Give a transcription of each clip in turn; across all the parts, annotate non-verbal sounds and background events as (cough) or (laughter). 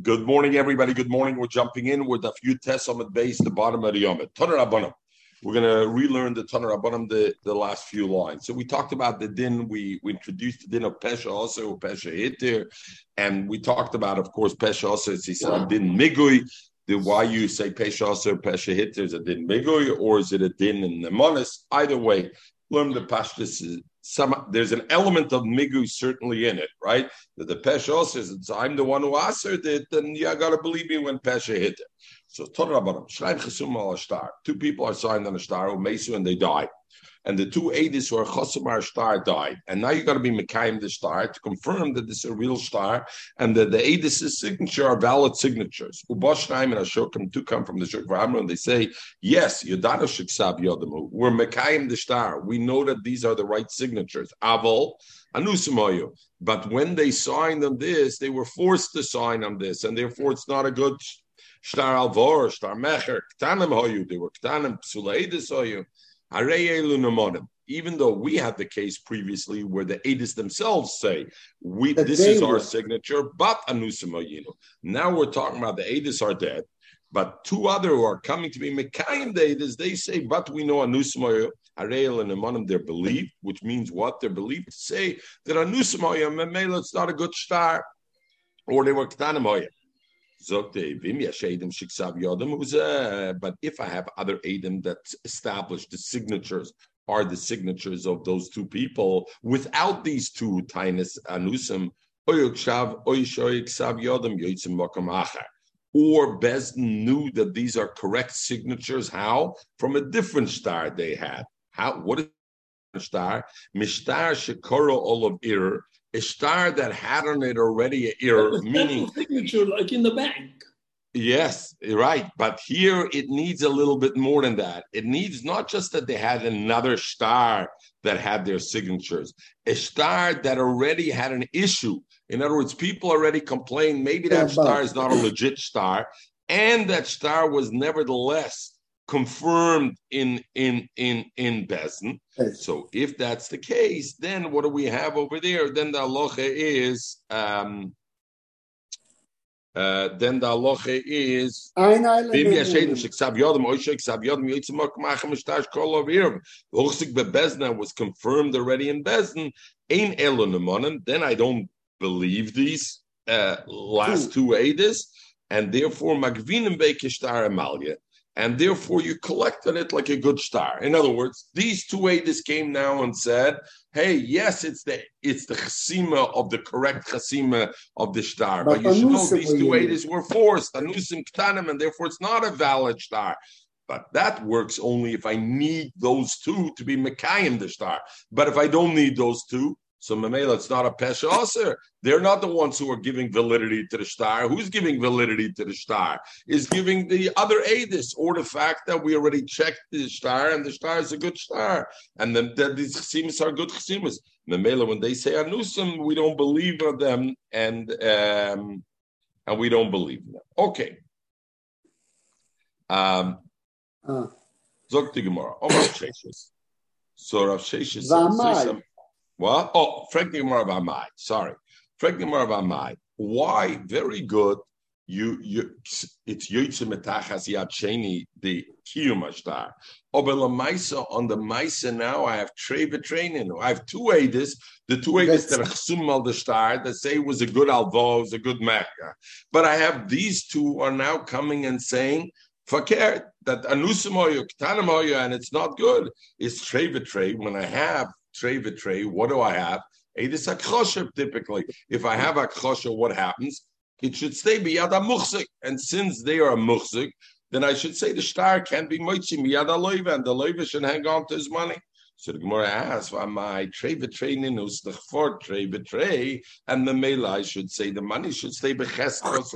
Good morning, everybody. Good morning. We're jumping in with a few tests on the base, the bottom of the Yom. Taner Rabbanim. We're going to relearn the Taner Rabbanim, the, the last few lines. So we talked about the din. We, we introduced the din of Pesha also, Pesha Hitir. And we talked about, of course, Pesha also, he said, din Migui. The why you say Pesha also, Pesha Hitir is a din Migui, or is it a din in the Monis? Either way, learn the Pashtus some there's an element of migu certainly in it, right? That the pesha says it's I'm the one who answered it, then you gotta believe me when pesha hit it. So Torah Two people are signed on a star, Mesu, and they die and the two Adis who are Chosamar star died. And now you've got to be Mekayim the star to confirm that this is a real star and that the Adis' signature are valid signatures. Ubashnaim and Ashokim to come from the Shuk and they say, yes, Yodano Shiksab Yodamu. We're Mekayim the star. We know that these are the right signatures. Avol, Anusumoyu. But when they signed on this, they were forced to sign on this, and therefore it's not a good star alvor, star mecher, ktanim hoyu. They were ktanim psulaidis hoyu. Even though we had the case previously where the Adis themselves say, "We this is our signature," but anusim Now we're talking about the Adis are dead, but two other who are coming to be Mekayim the Adis, they say, "But we know anusim Areil and Amanim, they're believed, which means what? They're believed to say that anusim Memela, it's not a good star, or they were Ktanim but if I have other Adam that establish the signatures are the signatures of those two people without these two Tainus Anusim, or Bezdin knew that these are correct signatures. How? From a different star they had. How? What is star? Mishtar Shekoro Olav a star that had on it already a error, meaning signature like in the bank. Yes, right. But here it needs a little bit more than that. It needs not just that they had another star that had their signatures, a star that already had an issue. In other words, people already complained maybe that star is not a legit star, and that star was nevertheless confirmed in in in in Bezdin. So if that's the case, then what do we have over there? Then the aloha is um, uh, then the aloha is Bim Yashedim Sheksav Yodam Oisha Ksav Yodam Yitzimok Machem Shtash Kol of Irv Bebezna was confirmed already in Bezdin. Ein Elonemonim. Then I don't believe these uh, last two Edis, and therefore Magvinim Bekishtar Amalia and therefore you collected it like a good star. In other words, these two Adis came now and said, "Hey, yes, it's the it's the chasima of the correct chasima of the star, but, but you should know these two Adis were forced anusim ktanim, and therefore it's not a valid star." But that works only if I need those two to be Mekayim the star. But if I don't need those two, so Mamela, it's not a Pesha Aser. They're not the ones who are giving validity to the star. Who's giving validity to the star? Is giving the other Adis, or the fact that we already checked the star and the star is a good star. And then that these chasimas are good chasimas. Mamela, when they say Anusim, we don't believe in them and um, and we don't believe in them. Okay. Um, uh. The Gemara. Omar Sheshes. So Rav Sheshes says what? Oh, Frank about my. Sorry, Frank about my. Why? Very good. You, you, it's Yotze Metachas Yad Sheni, the Kiyum Ashtar. Obela oh, Maisa, on the Maisa now, I have Treva training. I have two Adis, the two Adis that are Chsum al the Star, that say it was a good Alvo, was a good Mecca. But I have these two are now coming and saying, Fakir, that Anusamoyo, Ktanamoyo, and it's not good. It's Treva. When I have tray tray. What do I have? Edis akhoshev typically. If I have akhoshev, what happens? It should stay biyad muchzik. And since they are a muchzik, then I should say the star can't be moitzi miyad aloiva, and the loiva should hang on to his money. So the Gemara asks, "Why my trey betray ninus the for trey betray?" And the mela, I should say, the money should stay bechestos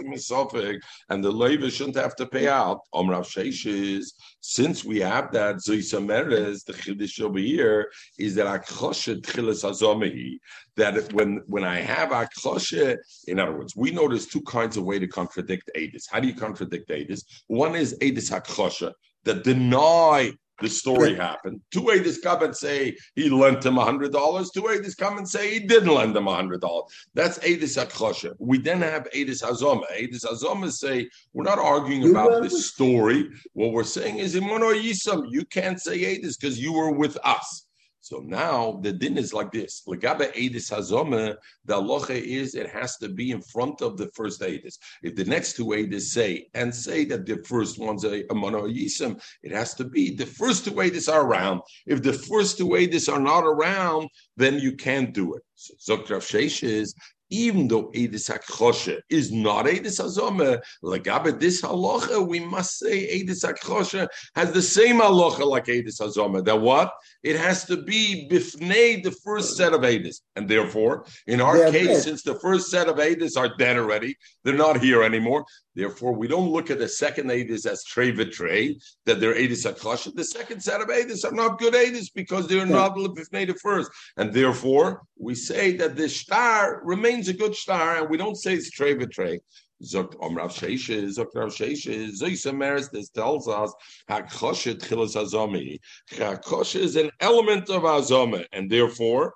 and the loiva shouldn't have to pay out. Om Rav Sheshes, since we have that zoisameres, the chiddush over here is that akhoshet chilas azomehi. That when when I have akhoshet, in other words, we know there's two kinds of way to contradict edis. How do you contradict edis? One is edis akhoshet that deny the story happened. Two Aedis come and say he lent him hundred dollars. Two Aedis come and say he didn't lend him hundred dollars. That's Aedis Akhosha. We then have Aedis Hazoma. Aedis Hazoma say we're not arguing about the story. What we're saying is Imono Yisam, you can't say Aedis because you were with us. So now the din is like this. Hazome, the aloche is it has to be in front of the first edis. If the next two edis say and say that the first one's a, a mono yisim, it has to be the first two edis are around. If the first two edis are not around, then you can't do it. So Zokrav Sheish is even though Edis HaKchoshe is not Edis HaZomeh, Legabe this halacha, we must say Edis HaKchoshe has the same halacha like Edis HaZomeh. That what? It has to be bifnei the first set of Edis. And therefore, in our yeah, case, since the first set of Edis are dead already, they're not here anymore, Therefore, we don't look at the second Adis as trey v'trey, that they're Adis HaKosher. The second set of Adis are not good Adis because they're not made first. And therefore, we say that the star remains a good star, and we don't say it's trey v'trey. Zokt Omrav Sheshe, Zokt Rav Sheshe, Zoysa this tells us Hakoshe Tchilas Azomi. Hakoshe is an element of Azome, and therefore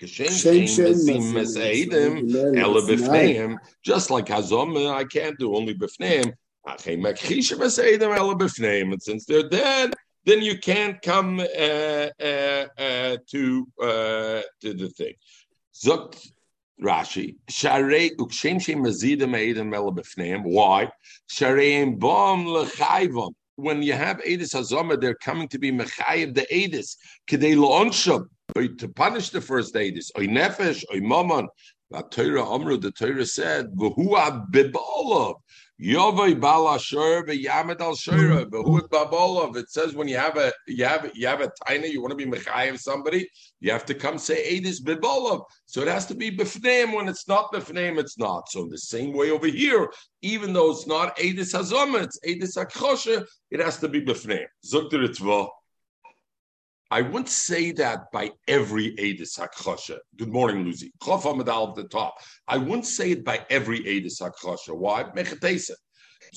just like Hazom, I can't do only b'fneim. And since they're dead, then you can't come uh, uh, uh, to uh, to the thing. Zok Rashi, Sharei ukshem shem mazidim eidim ela. Why? Shareim bom lechayvom. When you have Edis Hazoma, they're coming to be mechayiv the Edis. Kedei lo'onshab to punish the first Adis, oy nefesh, oy mammon. The Torah Amru, the Torah said, "V'hua bibolov." Yovay bala shor v'yamed al shora v'hu babolov. It says when you have a you have you have a tiny, you want to be mechayev somebody, you have to come say edis bibolov. So it has to be b'fneim. When it's not b'fneim, it's not. So in the same way over here, even though it's not edis hazom, it's edis akosha, it has to be b'fneim. Zok I wouldn't say that by every Edis HaKchosha. Good morning, Lucy. Chof Medal at the top. I wouldn't say it by every Edis HaKchosha. Why? Mechatesa.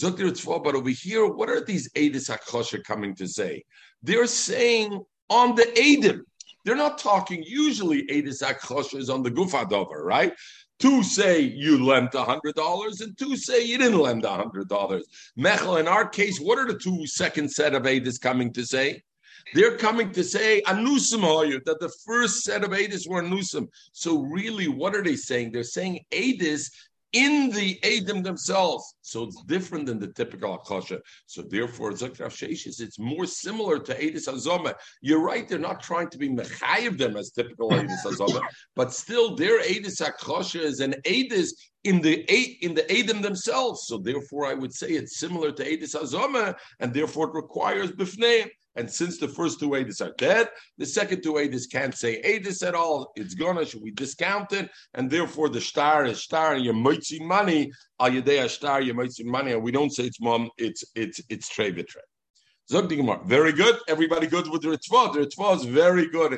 But over here, what are these Edis HaKchosha coming to say? They're saying on the Edim. They're not talking, usually Edis HaKchosha is on the Gufadover, right? Two say you lent a hundred dollars, and two say you didn't lend a hundred dollars. Mechel, in our case, what are the two second set of Edis coming to say? They're coming to say anusim hoyu that the first set of edis were anusim. So really, what are they saying? They're saying edis in the Adim themselves. So it's different than the typical Akasha. So therefore, Zakrav Sheshis, it's more similar to Adis Azoma. You're right, they're not trying to be Mechayiv them as typical Adis Azoma, (laughs) but still their Adis Akasha is an Adis in the in the Adim themselves. So therefore, I would say it's similar to Adis Azoma, and therefore it requires Bifneim. And since the first two Adis are dead, the second two Adis can't say Adis at all. It's gonna, should we discount it? And therefore the star is star and you're mitzing money, al yedei star, you're money, and we don't say it's mom, it's it's it's trey v'trey. Very good. Everybody good with the ritzvah. The ritzvah is very good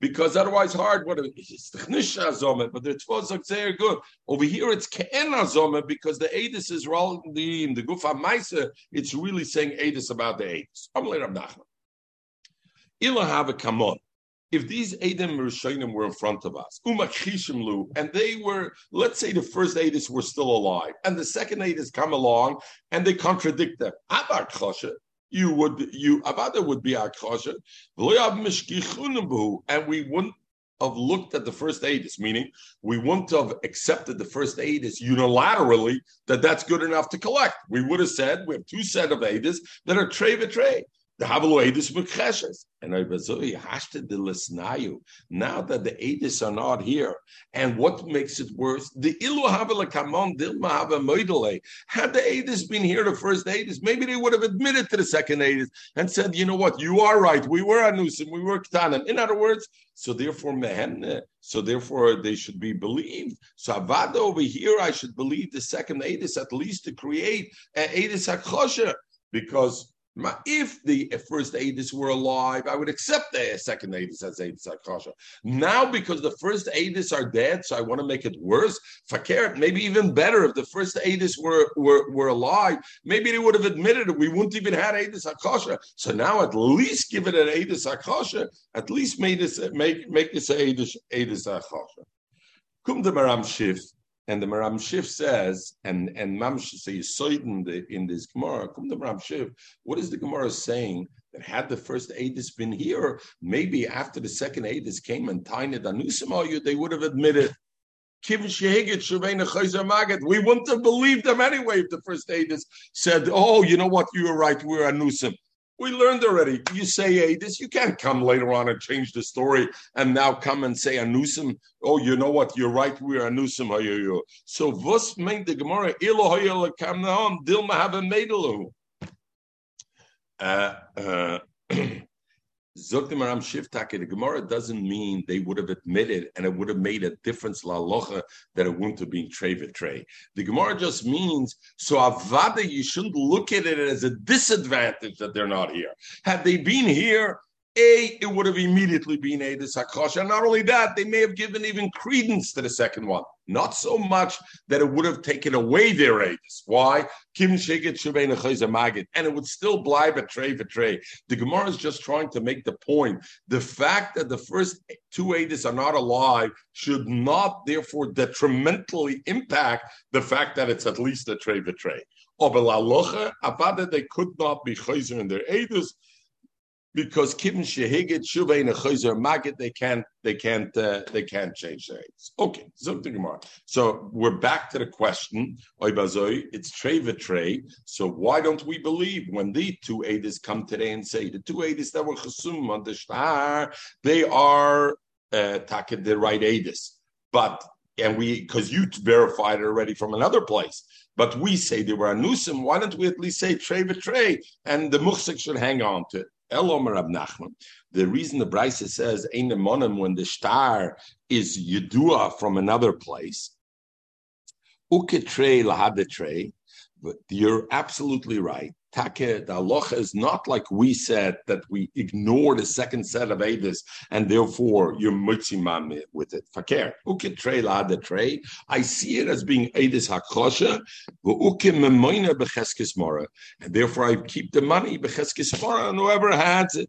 because otherwise hard. What it's technisha but the tzvos are good. Over here it's ke'ena zomet because the edis is the in the gufa ma'isa. It's really saying edis about the edis. Have a kamon. If these Edom Rishonim were in front of us, Umachishimlu, and they were, let's say the first Edis were still alive, and the second Edis come along and they contradict them. Abar you would you Avada would be our kosher, and we wouldn't have looked at the first Adis, meaning we wouldn't have accepted the first Adis unilaterally that that's good enough to collect. We would have said we have two set of Adis that are tray tray. The Havalo Edis Mekcheshes. And Ibazoi Hashta de Lisnayu. Now that the Edis are not here, and what makes it worse? The Ilu Havala Kamon Dilma Hava Moidale. Had the Edis been here, the first Edis, maybe they would have admitted to the second Edis and said, you know what, you are right. We were Anusim, we were Ktanim. In other words, so therefore, Mehen, so therefore they should be believed. So Avada over here, I should believe the second Edis at least to create an Edis HaKosher. Because If the first Adis were alive, I would accept the second Adis as Adis Akasha. Now, because the first Adis are dead, so I want to make it worse. Fakir, maybe even better if the first Adis were, were, were alive, maybe they would have admitted it. We wouldn't even have Adis Akasha. So now at least give it an Adis Akasha, at least make this make make this Adis Adis Akasha. Kum de Maram Shif. And the Maram Shif says, and and Mamsh says in the in this Gemara, come the Maram Shif, what is the Gemara saying? That had the first Adis been here, maybe after the second Adis came and Tainid Anusimayu, they would have admitted. We wouldn't have believed them anyway if the first Adis said, Oh, you know what, you were right, we were Anusim. We learned already. You say hey, this, you can't come later on and change the story and now come and say anusim. Oh, you know what? You're right. We're anusim. So vos meint the Gemara ilo kam dilma have a medelu. Uh, uh, (clears throat) Zoktim Aram the Gemara doesn't mean they would have admitted and it would have made a difference la locha that it wouldn't have been trey. The Gemara just means so avada you shouldn't look at it as a disadvantage that they're not here. Had they been here, a, it would have immediately been a disakosha. And not only that, they may have given even credence to the second one. Not so much that it would have taken away their aidis. Why? Kim magid, and it would still a betray betray. The Gemara is just trying to make the point. The fact that the first two aidis are not alive should not therefore detrimentally impact the fact that it's at least a tray betray. Or they could not be chayzer in their aidis because kibn shehigit shuvay nechozer magit they can't they can't uh, they can't change their aids. Okay, so So we're back to the question. It's trey. So why don't we believe when the two aides come today and say the two aides that were chasum on the shtar they are uh, the right aides, but and we because you verified it already from another place. But we say they were a anusim. Why don't we at least say trey trey, and the muhsik should hang on to it? Elom Nachman. The reason the Brisa says Ein when the star is Yedua from another place, Uketrei Lahadetrei, you're absolutely right. Take, the halacha is not like we said that we ignore the second set of Edis and therefore you're mutzimam with it. Fakir. Uke la the trey. I see it as being Edis hakosha, uke memoina becheskis mora. And therefore I keep the money becheskis mora and whoever has it.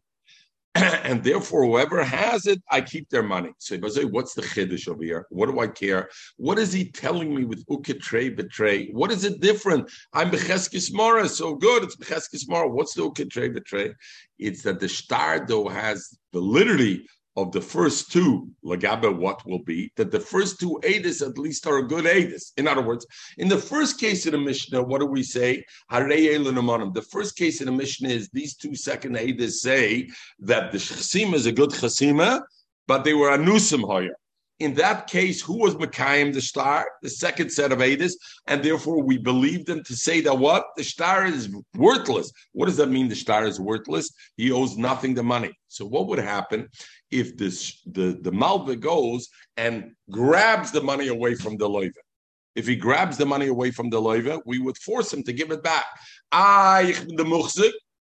(clears throat) and therefore, whoever has it, I keep their money. So, what's the chiddush over here? What do I care? What is he telling me with uketrei betray? What is it different? I'm becheskis mora, so good. It's becheskis mora. What's the uketrei betray? It's that the shtardo has validity of the first two, Lagabe, what will be, that the first two Adis at least are a good Adis. In other words, in the first case of the Mishnah, what do we say? The first case of the Mishnah is these two second Adis say that the Chasima is a good Chasima, but they were Anusim higher. In that case, who was Mekayim, the star, the second set of Adis, and therefore we believe them to say that what? The star is worthless. What does that mean? The star is worthless? He owes nothing the money. So what would happen if this the, the Malva goes and grabs the money away from the Loiva? If he grabs the money away from the Loiva, we would force him to give it back. I the Muchzik,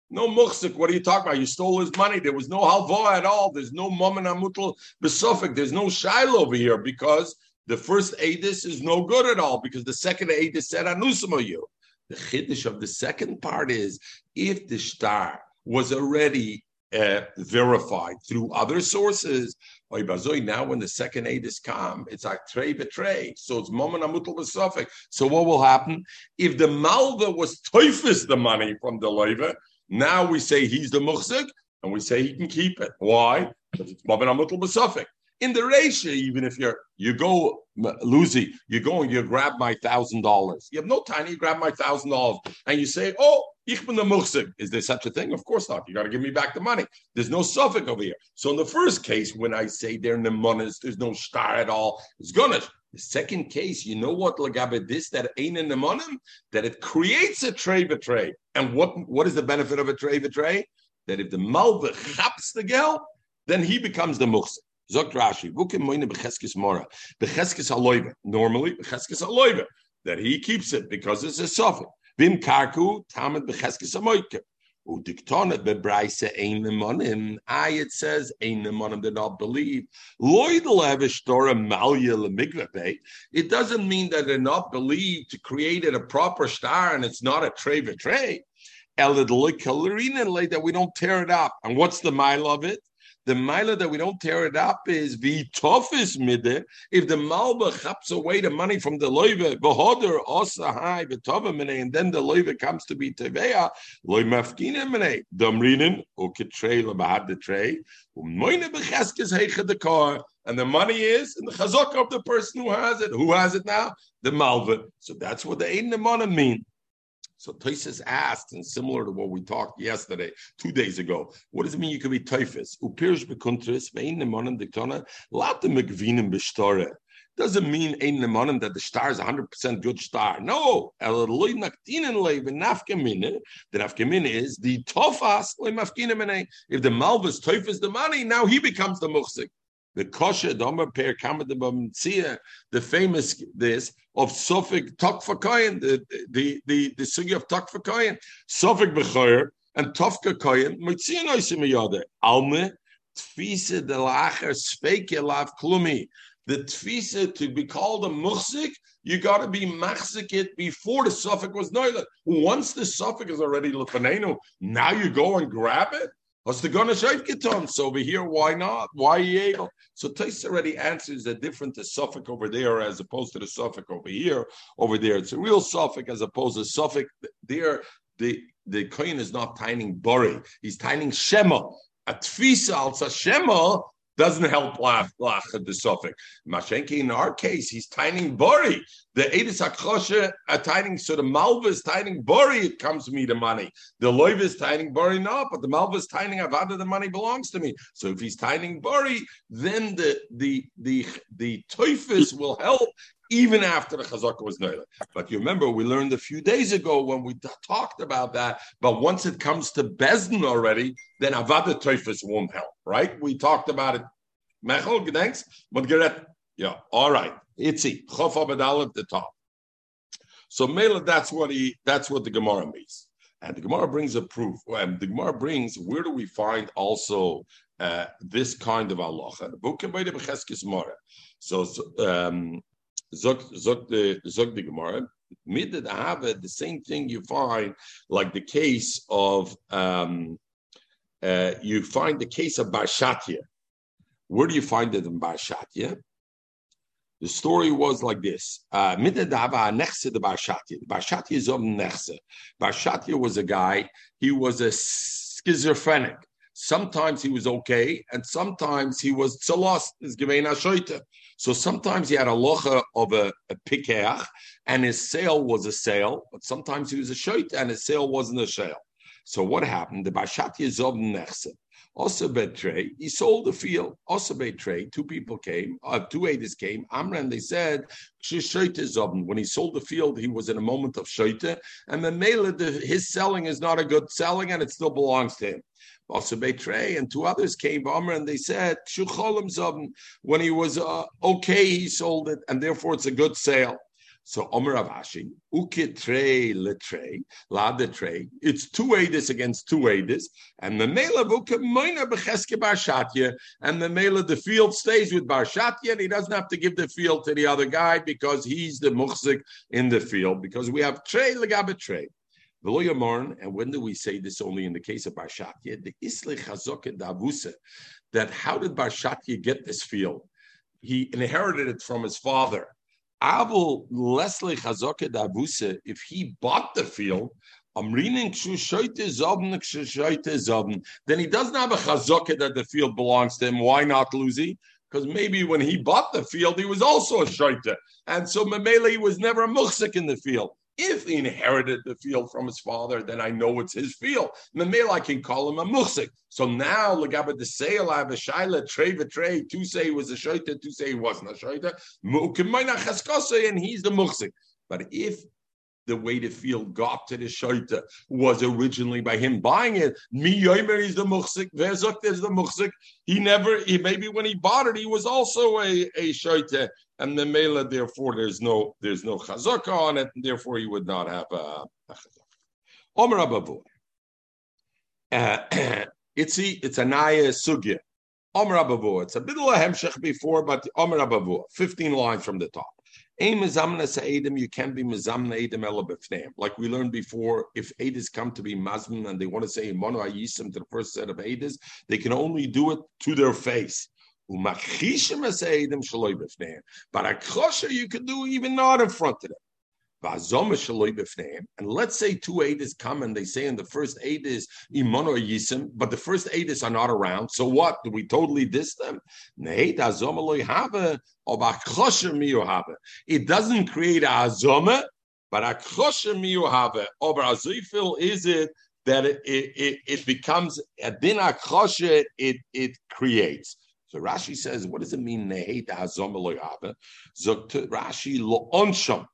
no muhsik. What are you talking about? You stole his money. There was no halva at all. There's no mammon amutal besofik. There's no shiloh over here because the first adis is no good at all because the second adis said anusimo you. The chiddush of the second part is if the star was already uh, verified through other sources. Now, when the second adis come, it's like tray betray. So it's moment amutal besofik. So what will happen if the malva was toifis the money from the loiva? Now we say he's the muhsik, and we say he can keep it. Why? Because it's Mabin Amutul Basafik. In the ratio, even if you're you go Lucy, you go and you grab my thousand dollars. You have no time, you grab my thousand dollars, and you say, Oh, ich bin the muhsik. Is there such a thing? Of course not. You got to give me back the money. There's no suffix over here. So in the first case, when I say they're nemonis, there's no star at all. It's gonish. The second case, you know what lagabe this that ain't in the monim that it creates a tray betray. And what what is the benefit of a tray betray? That if the malva chaps the gel, then he becomes the muhsik. Zogt Rashi, bukim moine becheskis mora, becheskis aloive. Normally becheskis aloive that he keeps it because it's a suffix. Vim karku tamid becheskis amoike. Udiktonet bebraise ein nemonim. I it says ein nemonim did not believe. Lloyd levishdora malya lemigvape. It doesn't mean that they're not believed to create it a proper star and it's not a tray for tray. That we don't tear it up. And what's the mile of it? The mile that we don't tear it up is the toughest midde. If the malba chaps away the money from the loive, behoder osa high betova and then the loive comes to be teveya, loy mafkine mene, damrinin, o kitrei labahad the tray, umoine becheskes heiche the car. And the money is in the chazaka of the person who has it. Who has it now? The malva. So that's what the ein the mean. So Toises asked, and similar to what we talked yesterday, two days ago, what does it mean you could be typhus? Upirish bekuntris, vein nemonim diktona, latte mekvinim bestore. Doesn't mean ein nemonim that the star is 100% good star. No, the nafkamine is the tofas If the malvus typhus the money, now he becomes the muhsik the kosher domer per kamadabamtzia, the famous this of safek Tokfa the the the the sugi of Tokfa Kohen, safek Bechoyer and Tofka Noisim Yode, Alme, Tfise de Lacher Speke Lav Klumi. The tfisa to be called a muhsik, you got to be machzik it before the suffix was noila. Once the suffix is already lefanenu, now you go and grab it. What's the gonna get So over here, why not? Why are you able? So Tais already answers a different to safek over there as opposed to the safek over here. Over there, it's a real safek as opposed to safek. there. The the coin is not tining bori; he's tining shema. A tfisa also shema doesn't help lach the suffix. Mashenki in our case, he's tining bori. The edis hakosha are tining. So the malva is tining bori. It comes to me the money. The loiv is tining bori not, but the malva is tining avada. The money belongs to me. So if he's tining bori, then the the the the toifus will help even after the chazaka was noila. But you remember, we learned a few days ago when we t- talked about that. But once it comes to Bezdin already, then avada toifus won't help, right? We talked about it. Mechel, thanks. But yeah, all right. Itzi, chof abadal at the top. So Mela, that's what he, that's what the Gemara means. And the Gemara brings a proof. And the Gemara brings, where do we find also uh, this kind of halacha? So, um, Zog, zog the zog the Gemara. Midden have the same thing you find, like the case of um, uh, you find the case of Barshatya. Where do you find it in Barshatya? The story was like this. Uh, the Barshatya. Is of nechse. Barshatya was a guy. He was a schizophrenic. Sometimes he was okay, and sometimes he was tzalos, is a So sometimes he had a locha of a, a pikeach, and his sale was a sale, but sometimes he was a shoit, and his sale wasn't a sale. So what happened? The Bashat Yezov Nechse. Also betray, he sold the field. Also betray, two people came, uh, two aiders came. Amra and they said, when he sold the field, he was in a moment of shoite, and the mele, his selling is not a good selling, and it still belongs to him also Beitrei, and two others came, Omer, and they said, when he was uh, okay, he sold it, and therefore it's a good sale. So Omer Avashi, ukitrei letrei, la trei. It's two edis against two edis, and the mela moina becheske barshatya, and the mela the field stays with barshatya, and he doesn't have to give the field to the other guy because he's the muhsik in the field because we have trei legabe trei. And when do we say this only in the case of Barshatya? The Isle Chazok Davusa, that how did Barshatya get this field? He inherited it from his father. Abel Leslie Chazok Davusa, if he bought the field, then he doesn't have a chazaka that the field belongs to him. Why not, Lucy? Because maybe when he bought the field, he was also a shaita. And so Mamela, he was never a muhsik in the field. If he inherited the field from his father, then I know it's his field. Memel, I can call him a musik. So now, legaba the sale, I have a shaila, trey trey. Two say he was a shaita, two say he wasn't a shaita. And he's the musik. But if the way the field got to the shaita was originally by him buying it. Mi yomer is the muhsik. Vezok is the muhsik. He never. He, maybe when he bought it, he was also a a and the mela. Therefore, there's no there's no chazaka on it, and therefore you would not have a, a chazaka. Omer Abavu. Uh, (clears throat) it's a, naya sugya. Omer Abavu. It's a bit of a hemshech before, but Omer Abavu. 15 lines from the top. Mizamna you can be mizamna edim elabifneim. Like we learned before, if Edis come to be mazman and they want to say mono ayisim to the first set of Edis, they can only do it to their face. But a kosher you could do even not in front of them. And let's say two Adis come and they say in the first Imon or Yisim, but the first Adis are not around. So what? Do we totally diss them? It doesn't create a Azoma, but a kosher miyuhave. Over Azifil is it that it, it, it, becomes a din it, it creates. So Rashi says, what does it mean? Rashi lo onsham.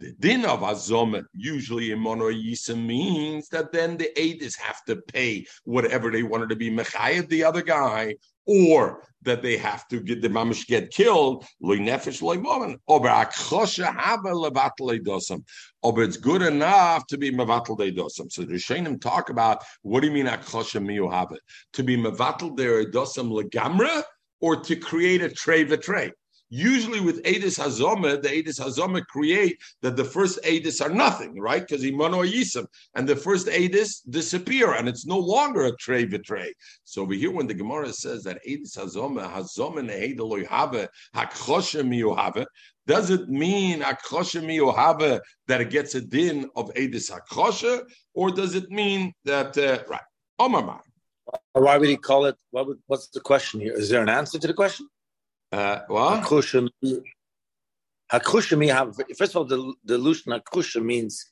The din of azoma usually in mono yisa means that then the aidis have to pay whatever they wanted to be mechayev the other guy, or that they have to get the mamish get killed. Loy nefesh loy momen. Ober akhosha haba levatel dosam. Ober it's good enough to be mevatel dosam. So the Rishonim talk about what do you mean akhosha miyu haba? To be mevatel der dosam legamra, or to create a tray v'tray. Usually with Adis Hazoma, the Adis Hazoma create that the first Adis are nothing, right? Because Imano Yisim. And the first Adis disappear and it's no longer a tray betray. So over here, when the Gemara says that Adis Hazoma, Hazoma Nehedaloy Have, Hakchoshem Yohave, does it mean Hakchoshem Yohave that it gets a din of Adis Hakchoshe? Or does it mean that, uh, right? Omar Why would he call it? What would, what's the question here? Is there an answer to the question? Uh, what? Hakushim. Hakushim, first of all, the, the Lushan Hakusha means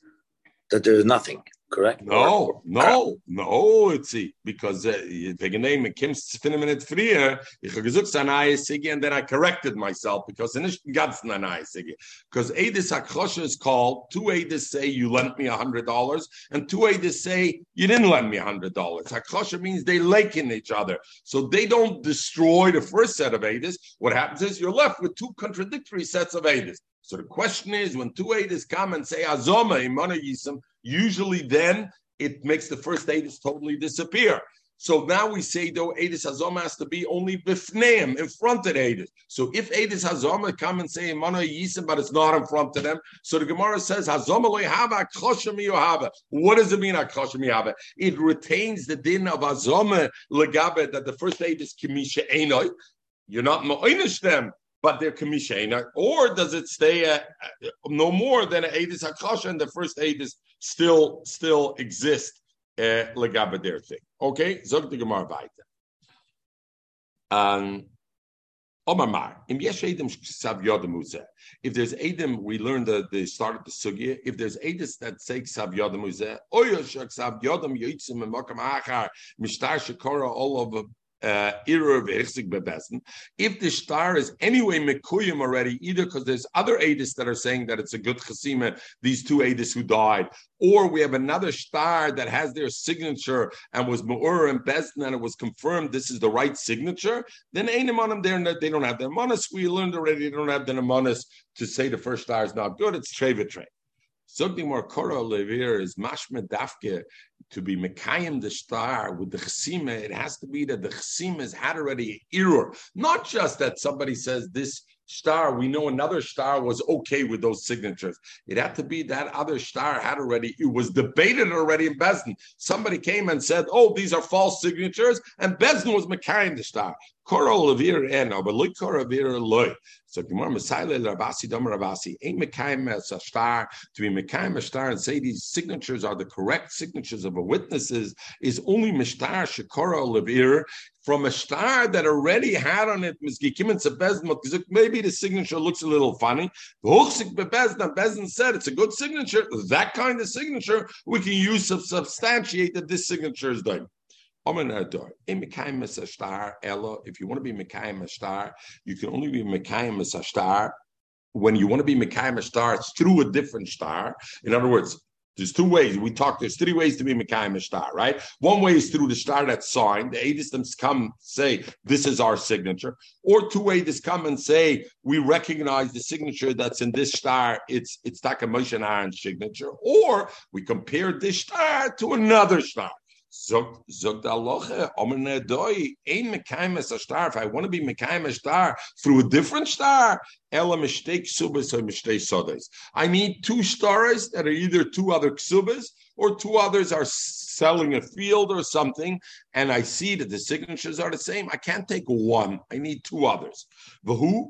that there is nothing correct? No, no, no, it's because uh, take wegen dem kimst finden wir nicht früher. Ich habe gesagt eine Sigi and then I corrected myself because in nicht ganz eine Sigi. Because Edis Akrosha is called, two Edis say you lent me a hundred dollars, and two Edis say you didn't lend me a hundred dollars. Akrosha means they in each other. So they don't destroy the first set of Edis. What happens is you're left with two contradictory sets of Edis. So the question is, when two Edis come and say Azoma Imana Yisam, usually then it makes the first Edis totally disappear. So now we say though Edis Hazoma has to be only bifneim in front of Edis. So if Edis Hazoma come and say Imana Yisim, but it's not in front of them, so the Gemara says Hazoma loyhava akoshem What does it mean akoshem It retains the din of Hazoma legabe that the first Edis kimisha enoi. You're not ma'inish them but they're kamishena, or does it stay at no more than an Adis Hakasha and the first Adis still still exist uh, legabe their thing? Okay, zog the Gemara. Um, if there's Adam, we learned that they started the sugya. If there's Adis that say ksav yodam uzeh, oyoshak ksav yodam yoitzim and makam achar mishtar shakora all of uh, Uh, if the star is anyway mekuyim already, either because there's other Adis that are saying that it's a good chasima, these two Adis who died, or we have another star that has their signature and was Me'ur and Bezdin and it was confirmed this is the right signature, then ain't on them there, they don't have the manas. We learned already they don't have the manas to say the first star is not good, it's Treva Trey. Something more Kora Levir is Mashma to be Mekayim the star with the Chesima. It has to be that the Chesima has had already error. Not just that somebody says this star, we know another star was okay with those signatures. It had to be that other star had already, it was debated already in Bezdin. Somebody came and said, oh, these are false signatures, and Bezdin was Mekayim the star. Koro levir eno, eh, but loy koro levir loy. So Gemara Messiah Rabasi Dom Rabasi ain't Mekayim as a star to be Mekayim a star and say these signatures are the correct signatures of a witnesses is only Mishtar Shakora Levir from a star that already had on it maybe the signature looks a little funny. Bezin said it's a good signature. That kind of signature we can use to substantiate that this signature is done. If you want to be Mekayim star, you can only be Mekayim star when you want to be Mekayim star, it's through a different star. In other words, there's two ways. We talked, there's three ways to be Mekayim star, right? One way is through the star that's signed. The Adists come say, this is our signature. Or two ways come and say, we recognize the signature that's in this star. It's it's Taka Moshe Aaron's signature. Or we compare this star to another star. Zogt zogt aloche, omen doi, ein mekayim a star. If I want to be mekayim a star through a different star, ela mistake subas or sodas. I need two stars that are either two other ksubas or two others are selling a field or something, and I see that the signatures are the same. I can't take one. I need two others. Vahu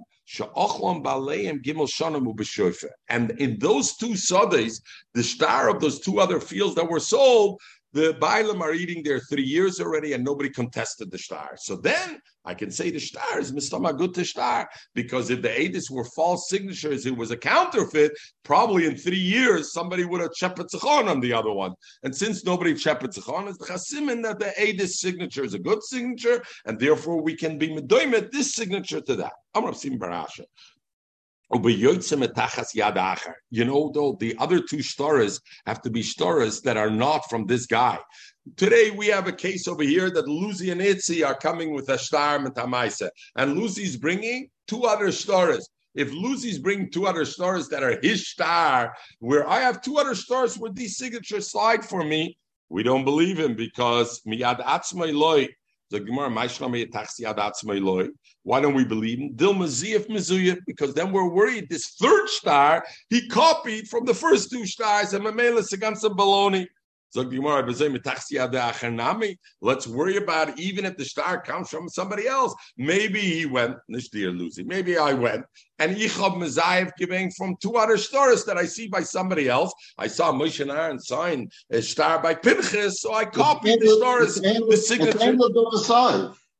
and in those two sodas, the star of those two other fields that were sold, the Bailam are eating there three years already and nobody contested the star. So then I can say the star is Mistama good to star because if the Adis were false signatures, it was a counterfeit, probably in three years somebody would have Chepetzichon on the other one. And since nobody Chepetzichon is the Chasimin that the Adis signature is a good signature and therefore we can be Medoimet this signature to that. Amrav Sim Barasha. You know, though, the other two stories have to be stories that are not from this guy. Today we have a case over here that Lucy and Itzi are coming with a star metamaisa, and Lucy's bringing two other stories. If Lucy's bringing two other stars that are his star, where I have two other stars with these signatures slide for me, we don't believe him because miyad atzmai loy the Gemara, why don't we believe him? Dil Mizuyah, because then we're worried this third star he copied from the first two stars and Mamela Sagamsa Baloney. Let's worry about it, even if the star comes from somebody else. Maybe he went, Nishdir Lucy, maybe I went, and Yichab Mazayev giving from two other stars that I see by somebody else. I saw Moshe and Aaron sign a star by Pinchas, so I copied the stars, the signature.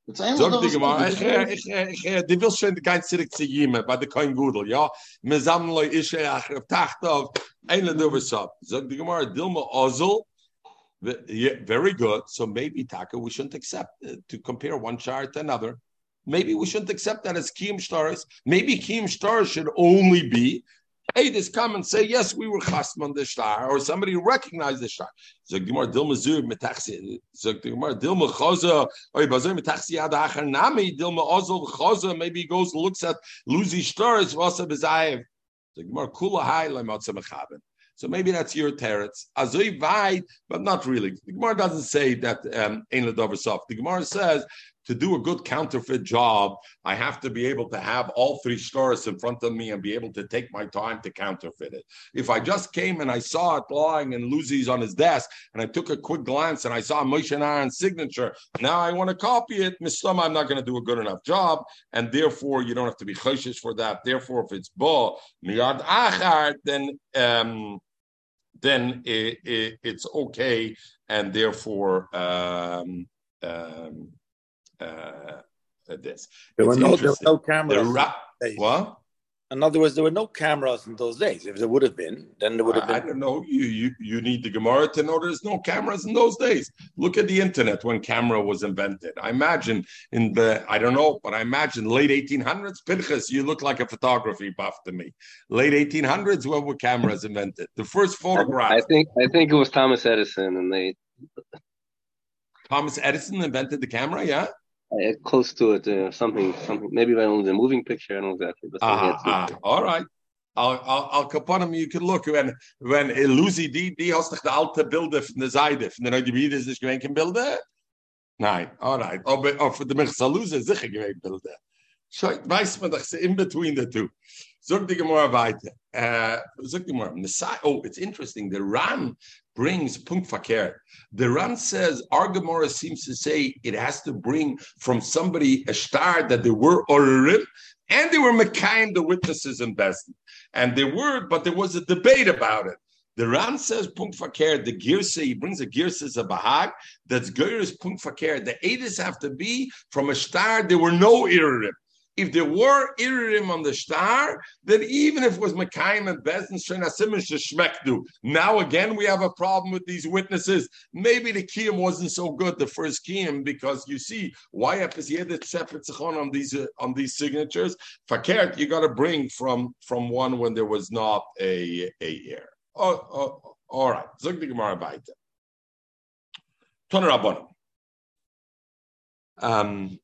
It's Sag die Gemara, ich ich ich die will schon kein zurück zu ihm bei der kein Gudel, ja. Mir sammle ich ach tacht auf eine dober sap. Sag die Gemara, Dilma Ozel yeah, very good. So maybe Taka, we shouldn't accept uh, to compare one chart to another. Maybe we shouldn't accept that as Kim stars. Maybe Kim stars should only be Hey, this come and say, yes, we were chasm on the star, or somebody recognized the star. So Gemara Dilma Zur metachsi. So Gemara Dilma Choza, or Bazur metachsi ad nami Dilma Ozel Choza. Maybe he goes and looks at Lucy stars. Vasa bezayev. So Gemara Kula Hai Lemotza Mechaben. So maybe that's your teretz. Azoi vayit, but not really. The Gemara doesn't say that um, soft. The Gemara says to do a good counterfeit job, I have to be able to have all three stores in front of me and be able to take my time to counterfeit it. If I just came and I saw it lying in Lucy's on his desk and I took a quick glance and I saw Moshe and Aaron's signature, now I want to copy it. Mr. I'm not going to do a good enough job. And therefore, you don't have to be choshish for that. Therefore, if it's bo miyad achar, then um, then it, it, it's okay, and therefore um, um, uh, this. There were, no, there were no cameras. Ra- what? In other words, there were no cameras in those days. If there would have been, then there would have been. I don't know. You you you need the Gemara to know there's no cameras in those days. Look at the internet when camera was invented. I imagine in the I don't know, but I imagine late 1800s. Pinchas, you look like a photography buff to me. Late 1800s, when were cameras invented? The first photograph. I think I think it was Thomas Edison, and they. Thomas Edison invented the camera. Yeah. Uh, close to it, uh, something, something. Maybe when the moving picture, I don't know exactly. But uh, uh, all right. I'll, I'll, I'll kaponim, you can look when when Lucy die die hast doch die alte Bilder von der Seite von der neue Gebiete ist nicht gewesen Bilder. Nein, all right. Aber für die Mechsaluse sicher gewesen Bilder. So weiß man doch in between the two. Sag die Gemara weiter. Uh, sag die Gemara. Oh, it's interesting. The Ran brings punkt fakir. The Ran says our Gemara seems to say it has to bring from somebody a star that they were orim and they were Mekayim, the witnesses in Besdin. And they were, but there was a debate about it. The Ran says punkt fakir, the girsa, he brings a girsa as a bahag, that's Geiris punkt fakir. The Edis have to be from a star, there were no irim if there were Iririm on the star, then even if it was Mekayim and Bezin Shemekdu. Now again, we have a problem with these witnesses. Maybe the Kiyam wasn't so good, the first Kiyam, because you see, why is he had have on these uh, on these signatures? Fakert, you got to bring from from one when there was not a a year. Oh, oh, all right. The Gemara weiter. Toner Um,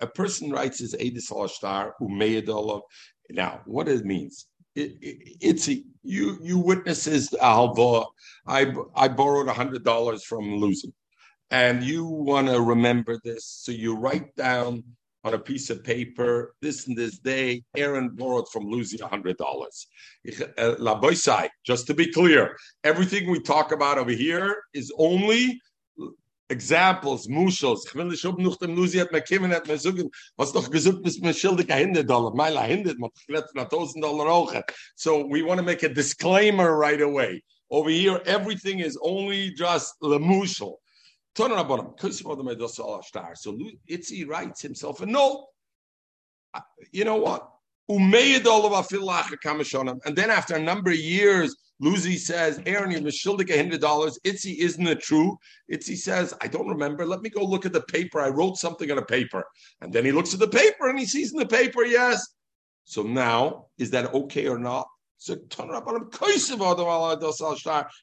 A person writes his Edis al star, Now, what it means. Itzi, you you witnesses Alva. I I borrowed a hundred dollars from Lucy, and you want to remember this, so you write down on a piece of paper this and this day. Aaron borrowed from Lucy a hundred dollars. Uh, La just to be clear, everything we talk about over here is only examples, mushals. Ich will nicht noch dem Lusi hat mir kommen, hat mir sagen, was doch gesagt, bis mir Hinde Dollar, Hinde, man letzten ein tausend Dollar auch. So we want to make a disclaimer right away. Over here, everything is only just the mushal. Turn on bottom. So Itzi writes himself, and no, uh, you know what? And then after a number of years, Lucy says, Aaron, you shildik a hundred dollars. Itzy, isn't it true? Itzy says, I don't remember. Let me go look at the paper. I wrote something on a paper. And then he looks at the paper and he sees in the paper, yes. So now, is that okay or not? So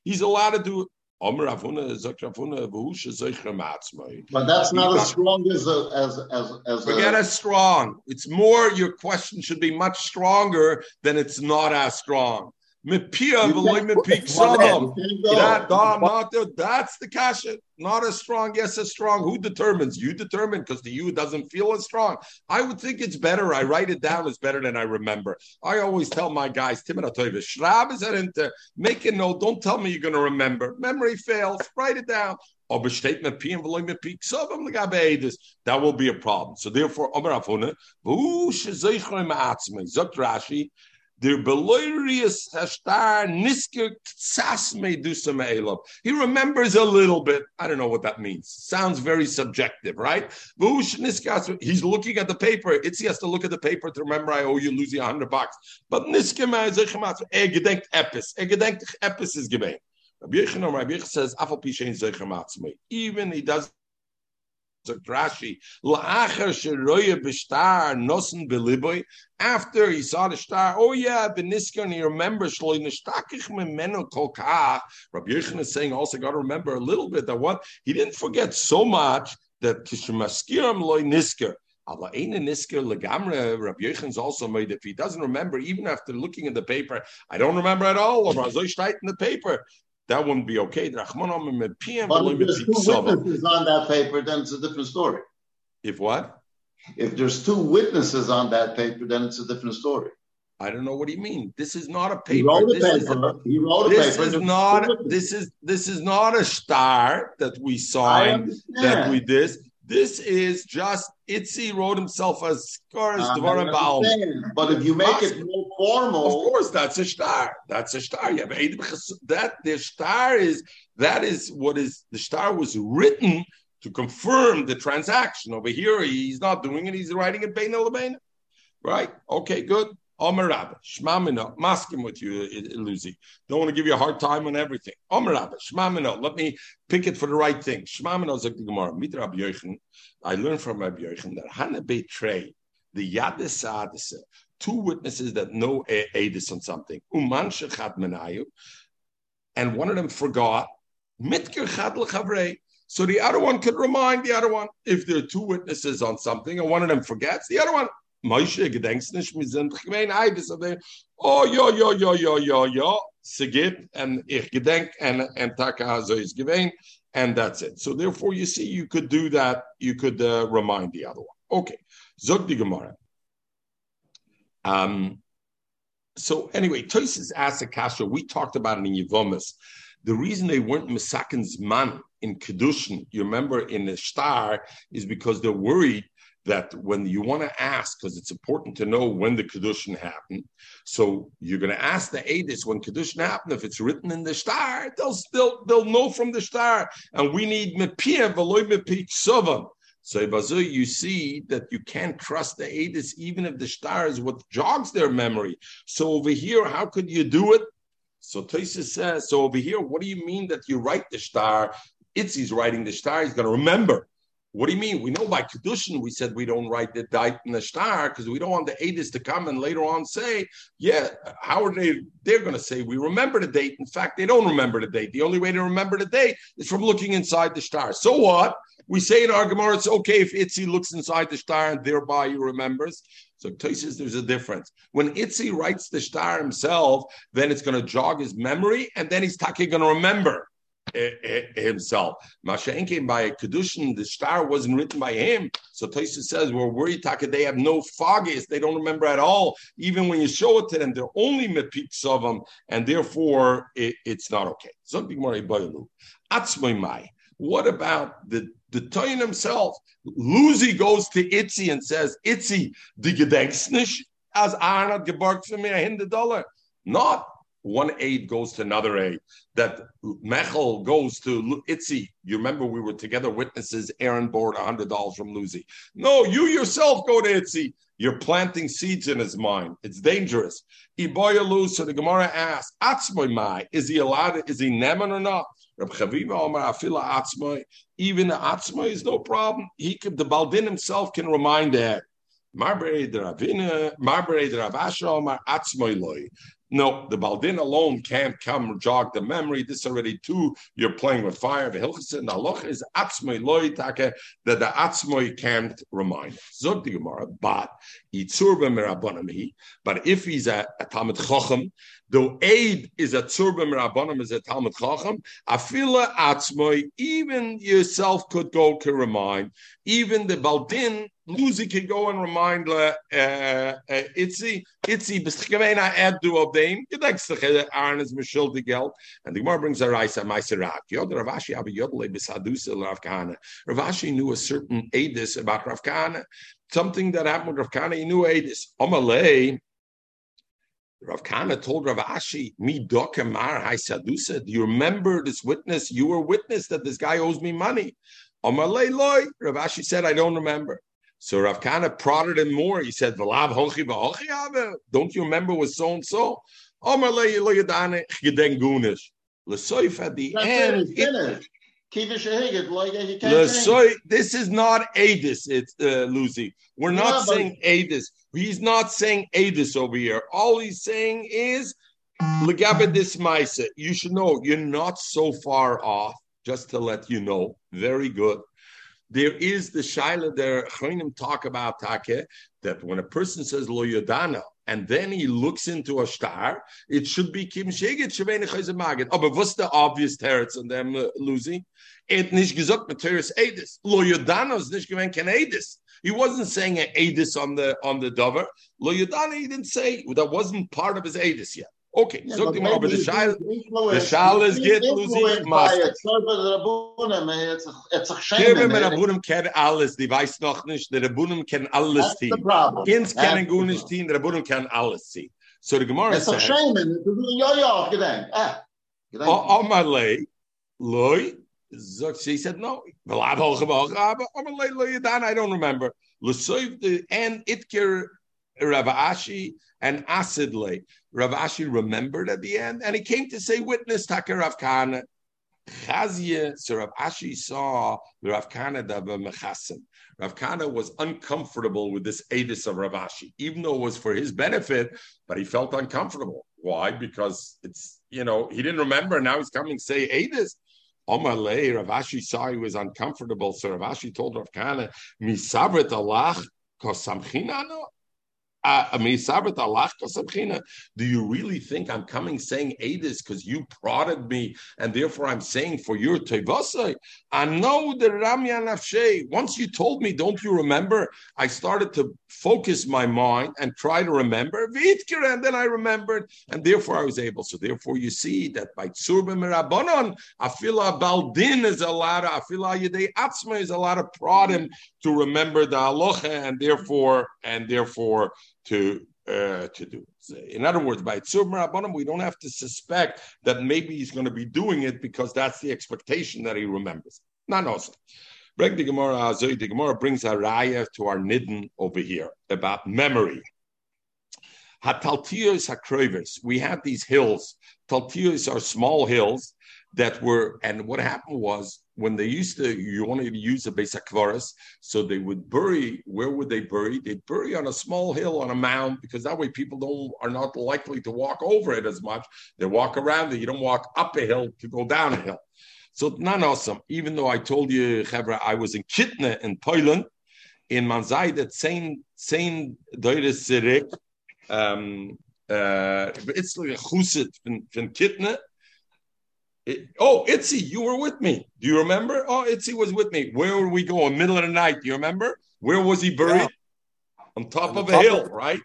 he's allowed to do but that's not as strong as as as as. Forget a, as strong. It's more. Your question should be much stronger than it's not as strong. That, that's the kasha. Not as strong, yes, as strong. Who determines? You determine because the you doesn't feel as strong. I would think it's better. I write it down. It's better than I remember. I always tell my guys, Tim Shrab is into make a note. Don't tell me you're going to remember. Memory fails. Write it down. That will be a problem. So therefore, he remembers a little bit. I don't know what that means. Sounds very subjective, right? He's looking at the paper. It's he has to look at the paper to remember I owe you losing a hundred bucks. But er gedenkt epis. Epis is gemein. Rabbi Yechon says, even he does sagt Rashi, after he saw the star, oh yeah, beniska, and he remembers. Rabbi Yechon is saying also got to remember a little bit that what he didn't forget so much that kishmaskiram loy nisker. Rabbi Yechon's also made if he doesn't remember even after looking at the paper, I don't remember at all. Or in the paper that wouldn't be okay. But if there's two witnesses on that paper, then it's a different story. If what? If there's two witnesses on that paper, then it's a different story. I don't know what you mean. This is not a paper. He wrote a this paper. Is, he wrote a this paper. Is not, this is this is not a star that we signed that we this. This is just Itzi wrote himself as uh, Skaras Dvarim Baal. But if you make it more formal, of course that's a star. That's a star. Yeah, that the star is that is what is the star was written to confirm the transaction. Over here, he's not doing it. He's writing it Bein Right? Okay, good. Omer Rabba, Shmamino, masking with you, Lucy. Don't want to give you a hard time on everything. Omer Rabba, Shmamino, let me pick it for the right thing. Shmamino Zek Gemara, Mitra Yochen. I learned from Rabbi Yochen that Hana Betray, the Yadis Adisa, two witnesses that know Adis on something, Uman Shechat Menayu, and one of them forgot, Mitker Chad Lechavrei. So the other one could remind the other one if there are two witnesses on something and one of them forgets, the other one Moshe gedenkst nicht, wir sind gemein Eibes, aber oh, ja, ja, ja, ja, ja, ja, sie and ich gedenk, and, and taka so is gewein, and that's it. So therefore, you see, you could do that, you could uh, remind the other one. Okay, zog die Gemara. Um, so anyway, Tosis asked Akasha, we talked about it in Yevomis. The reason they weren't Misakin's man in Kedushin, you remember in the star, is because they're worried that when you want to ask, because it's important to know when the Kedushin happened, so you're going to ask the Adis when Kedushin happened, if it's written in the star, they'll still they'll know from the star. And we need Mepia Veloy Sovam. So you see that you can't trust the Adis even if the star is what jogs their memory. So over here, how could you do it? So Tosis says, so over here, what do you mean that you write the star? Itzi's writing the star, he's going to remember. What do you mean? We know by Kedushin, we said we don't write the date in the star because we don't want the Adis to come and later on say, yeah, how are they? They're going to say we remember the date. In fact, they don't remember the date. The only way to remember the date is from looking inside the star. So what? We say in our Gemara, it's okay if Itzi looks inside the star and thereby he remembers. So Tosis, there's a difference. When Itzi writes the star himself, then it's going to jog his memory, and then he's taki going to remember Eh, eh, himself. Masha'enke by Kedushin, the star wasn't written by him. So Taisa says, we're worried taka, they have no foggies, they don't remember at all. Even when you show it to them, they're only mepiks of them, and therefore it, it's not okay. Something more mai. What about the the Toyin himself? Luzi goes to Itzi and says, Itzi, the gedenksnish as Arnold geborgt for me a hundred dollar. Not one aid goes to another aid. That Mechel goes to Itzi. You remember we were together witnesses. Aaron hundred dollars from Lucy. No, you yourself go to Itzi. You're planting seeds in his mind. It's dangerous. Iboya So the Gemara asks, Atzmoy mai, is he allowed? Is he neman or not? Even the Atzmoy is no problem. He could, the Baldin himself can remind that. Marbre de Ravina, Marbre de Ravasha Omar Atzmoy loy. No, the Baldin alone can't come jog the memory. This already too. You're playing with fire. The the is atzmoi loy take that the atzmoi can't remind. Zog the Gemara, but But if he's a, a Talmud Chochem, the aid is a tzurbim rabbanim is a Talmud Chacham. Afila atzmoi, even yourself could go to remind. Even the Baldin, Luzi can go and remind uh, uh, Itzi, Itzi, b'schgevena edu of them. Gedekstach Aaron is mishul geld. And the Gemara brings a raisa meiserak. Yod Rav Ashi avi yodle b'sadusa Rav Kahana. Rav Ashi knew a certain edis about Rav Kahana. Something that happened with Rav Kahana, he knew edis. Omalei, Rav Kana told Rav Ashi, "Mi dokemar sadusa." Do you remember this witness? You were witness that this guy owes me money. Amalei loy. Rav Ashi said, "I don't remember." So Rav Kana prodded him more. He said, "V'lav hochi v'hochi Don't you remember with so and so? Amalei lo yadane gedenk gunish. L'soif at the end. It, this is not Adis, it's uh, Lucy. We're not yeah, saying Adis. He's not saying Adis over here. All he's saying is Legabedis Maisa. You should know you're not so far off, just to let you know. Very good. There is the Shaila there, Chayim talk about Take, that when a person says Lo Yodana, and then he looks into a star, it should be Kim Shegit Shaveni Chayzemagid. Oh, but what's the obvious teretz on them uh, losing? It nicht gesagt Materis Edis. Lo Yodana is nicht gemeint ken Edis. He wasn't saying an Edis on the on the dover. Lo Yodana, he didn't say that wasn't part of his Edis yet. Okay, yeah, sagt immer aber der Schall. Der Schall ist geht nur sich mal. Geben mir der Bunem kann alles, die weiß noch nicht, der Bunem ken alles sehen. Ins kann gut nicht sehen, der Bunem ken alles sehen. So the Gemara sagt. Es ist schämen, du ja ja gedenk. Ah. Oh my lay. Loy, Zog, she said, no. Well, I've all gebog, aber, oh, aber, lay, lay, dan, I don't remember. Lusoy, the, and, itker, Rav Ashi and Asidle. Rav Ashi remembered at the end, and he came to say, "Witness Taka Rav Kana." Chazia, so Rav Ashi saw the Rav Kana mechasim. Rav Kana was uncomfortable with this edis of Rav Ashi, even though it was for his benefit, but he felt uncomfortable. Why? Because it's you know he didn't remember. Now he's coming say edis. Omalei, Rav Ashi saw he was uncomfortable, so Rav Ashi told Rav Kana, "Misavret alach kosamchinano." Do you really think I'm coming saying Adis because you prodded me and therefore I'm saying for your Tevasai? I know the Ramya Nafshe. Once you told me, don't you remember? I started to focus my mind and try to remember and then I remembered, and therefore I was able. So therefore you see that by Tsurba Mirabanon, Afila Baldin is a lot of Afila Yedei Atzma is a lot of prod him to remember the halacha, and therefore, and therefore to uh, to do. In other words, by Tzur Marabonim, we don't have to suspect that maybe he's going to be doing it because that's the expectation that he remembers. Not also. Bring the Gemara, the Gemara brings a raya to our nidden over here about memory. Hataltios hakrovis. We have these hills. Taltios are small hills that were, and what happened was when they used to, you wanted to use a Beis HaKvaris, so they would bury, where would they bury? They'd bury on a small hill, on a mound, because that way people don't are not likely to walk over it as much. They walk around it. You don't walk up a hill to go down a hill. So not awesome. Even though I told you, Chevra, I was in Kitne in Poland, in Manzai, that same same Sirik, um, uh, it's like a chusit from, Kitne, it, oh, Itzi, you were with me. Do you remember? Oh, Itzi was with me. Where were we going? Middle of the night. Do you remember? Where was he buried? Yeah. On top On of a top hill, of- right?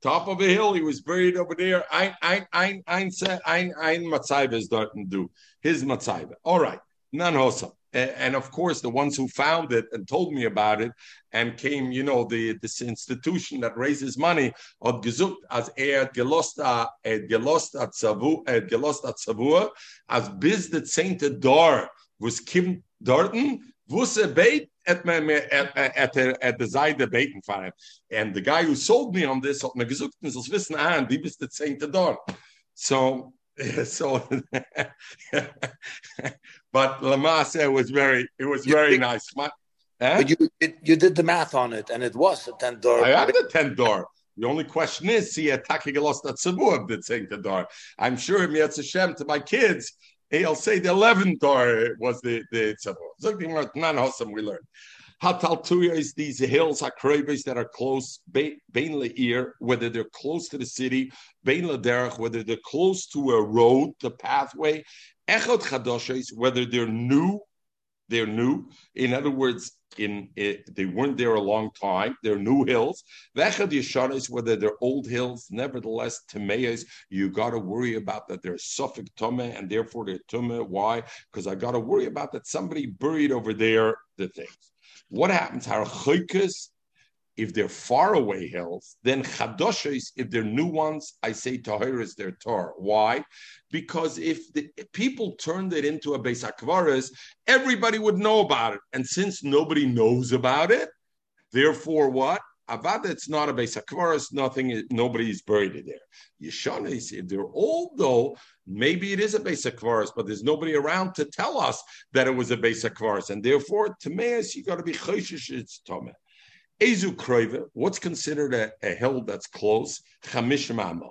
Top of a hill. He was buried over there. Ein, ein, ein, ein, ein, ein, ein is starting do. His matzaiva. All right. None hosa and of course the ones who found it and told me about it and came you know the this institution that raises money od gesucht as er gelost er gelost at savu er gelost at savua as biz the saint door was kim dorten wusse beit at my at at at the side the beten fire and the guy who sold me on this hat mir gesucht das wissen ah die bist der saint door so (laughs) so (laughs) but Lamas it was very it was very you, nice. My, eh? But you you did the math on it, and it was a ten door. I had a ten door. The only question is, see, attacking a lost at did saying the door. I'm sure Mietz Hashem to my kids, he'll say the eleventh door was the the Sabuab. Something like none awesome we learned. Hataltuya is these hills, Hakrabes that are close, Bain ear, whether they're close to the city, Bain Derech, whether they're close to a road, the pathway, Echot Chadoshes, whether they're new, they're new. In other words, in it, they weren't there a long time. They're new hills. Vechad Yeshanis, whether they're old hills, nevertheless, Tameas, you got to worry about that they're safek Tome, and therefore they're Tome. Why? Because I got to worry about that somebody buried over there the things. What happens? If they're far away hills, then chadoshis, if they're new ones, I say tahir is their tar. Why? Because if the if people turned it into a beis akvaris, everybody would know about it. And since nobody knows about it, therefore what? Avada, it's not a beis akvaris. Nothing. Nobody's buried there. Yeshanis, if they're old though, maybe it is a beis akvaris, but there's nobody around to tell us that it was a beis akvaris, and therefore, to me, you got to be chayshish. It's tomeh. Ezu kroiva, what's considered a, a hill that's close? Chamishim amo.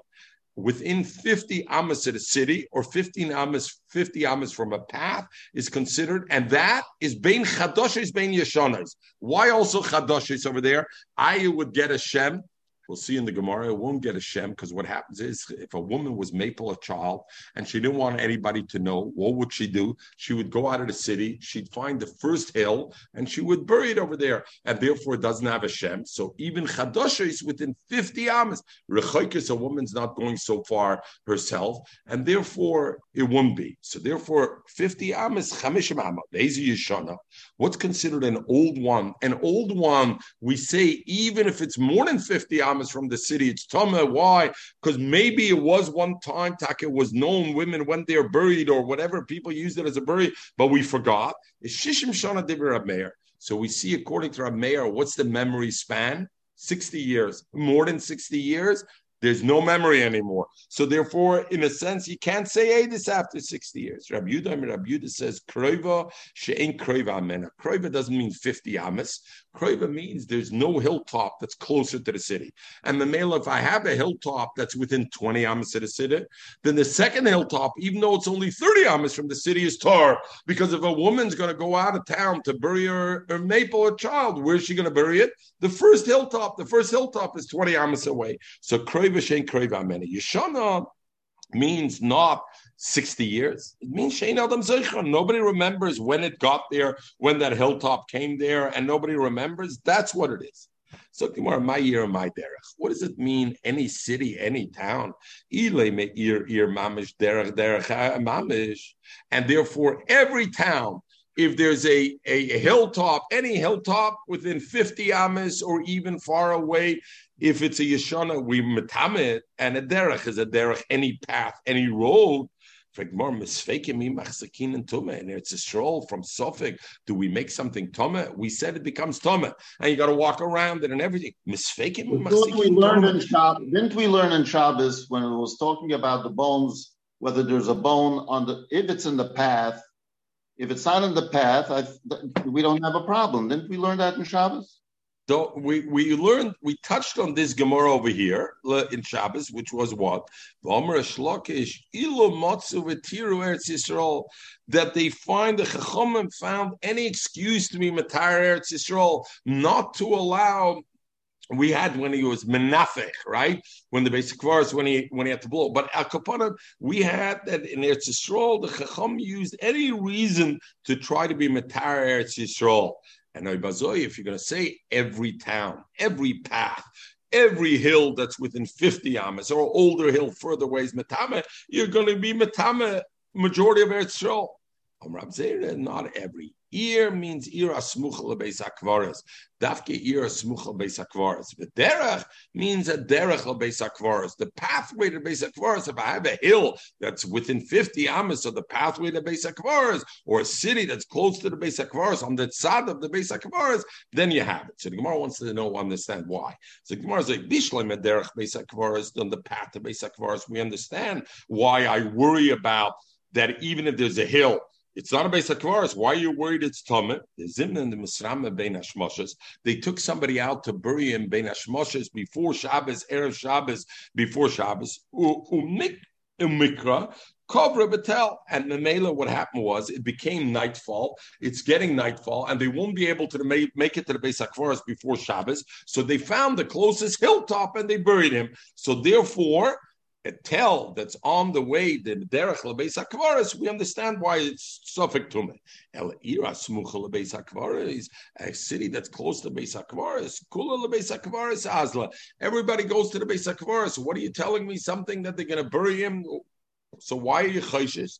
Within 50 amas of the city, or 15 amas, 50 amas from a path, is considered, and that is bein chadoshes, bein yeshonas. Why also chadoshes over there? I would get a shem We'll see in the Gemara, it won't get a Shem because what happens is if a woman was maple a child and she didn't want anybody to know, what would she do? She would go out of the city, she'd find the first hill and she would bury it over there, and therefore it doesn't have a Shem. So even Chadasha is within 50 amas. Rechaikis, a woman's not going so far herself, and therefore it won't be. So therefore, 50 amas, Chamishim amas, Yeshana. What's considered an old one? An old one, we say, even if it's more than 50 amas, from the city. It's Tama. Why? Because maybe it was one time, Taka was known, women went there buried or whatever, people used it as a bury, but we forgot. It's Shishim Shana Dibir Meir. So we see, according to mayor, what's the memory span? 60 years, more than 60 years. There's no memory anymore. So therefore, in a sense, you can't say this after 60 years. Rabbi Yudah, Rabbi Yudah says kroiva she'en kroiva amena. Kroiva doesn't mean 50 amas. Kroiva means there's no hilltop that's closer to the city. And the male, if I have a hilltop that's within 20 amas of the city, then the second hilltop, even though it's only 30 amas from the city, is tar. Because if a woman's going to go out of town to bury her, her maple or child, where's she going to bury it? The first hilltop, the first hilltop is 20 amas away. So kroiva. Yeshana means not 60 years. It means Shein Adam Zeichon. Nobody remembers when it got there, when that hilltop came there, and nobody remembers. That's what it is. So Gemara, my year, my derech. What does it mean? Any city, any town, me ear ear mamish derech derech mamish, and therefore every town. If there's a, a hilltop, any hilltop within 50 amas or even far away, if it's a yeshana, we metamit, and a derech is a derech, any path, any road, More misfakim imachzakin and tuma, and it's a stroll from safek. Do we make something tome? We said it becomes tome, and you got to walk around it and everything. Misfaking. Didn't we learn in Shabbos? Didn't we learn in Shabbos when it was talking about the bones? Whether there's a bone on the if it's in the path, If it's not in the path, I, we don't have a problem. Didn't we learn that in Shabbos? So we, we learned, we touched on this Gemara over here in Shabbos, which was what? That they find the Chachomim found any excuse to be Matar Eretz Yisrael, not to allow we had when he was menafech, right? When the basic verse when he when he had to blow. But al Kapana, we had that in Eretz Yisrael, the Chacham used any reason to try to be Matar Eretz Yisrael. And if you're going to say every town, every path, every hill that's within 50 amas or older hill further away is Matama, you're going to be Matama, majority of Eretz Yisrael. Not every Ir means ir asmucha lebeis akvaris. Dafke ir asmucha lebeis akvaris. The derech means a derech lebeis akvaris. The pathway to beis akvaris. If I have a hill that's within 50 amas of the pathway to beis akvaris, or a city that's close to the beis akvaris, on the side of the beis akvaris, then you have it. So the Gemara wants to know, understand why. So the Gemara is like, Bishleim derech beis akvaris, on the path to beis akvaris. We understand why I worry about that even if there's a hill it's not a base of akvaris. Why are you worried it's tumah? The zimna and the misrama bein hashmoshes. They took somebody out to bury him bein hashmoshes before Shabbos, erev Shabbos, before Shabbos. Umik umikra. Kovra Batel. And Mamela, what happened was it became nightfall. It's getting nightfall, and they won't be able to make, it to the Beis HaKvaras before Shabbos. So they found the closest hilltop and they buried him. So therefore, tell that's on the way, the derech lebeis hakvaris, we understand why it's suffik to me. El ira smucha lebeis hakvaris, a city that's close to beis hakvaris, kula lebeis hakvaris azla. Everybody goes to the beis hakvaris. What are you telling me? Something that they're going to bury him? So why are you chayshes?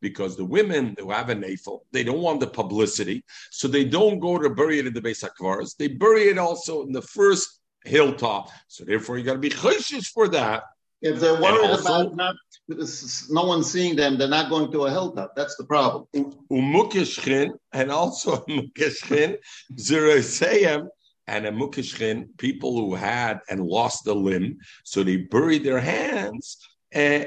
Because the women who have a nafel, they don't want the publicity, so they don't go to bury it in the base hakvaras. They bury it also in the first hilltop. So therefore, you got to be chayshish for that. If they're worried also, about not no one seeing them, they're not going to a hilltop. That's the problem. And also (laughs) and a mukishchin, people who had and lost a limb, so they buried their hands. Uh,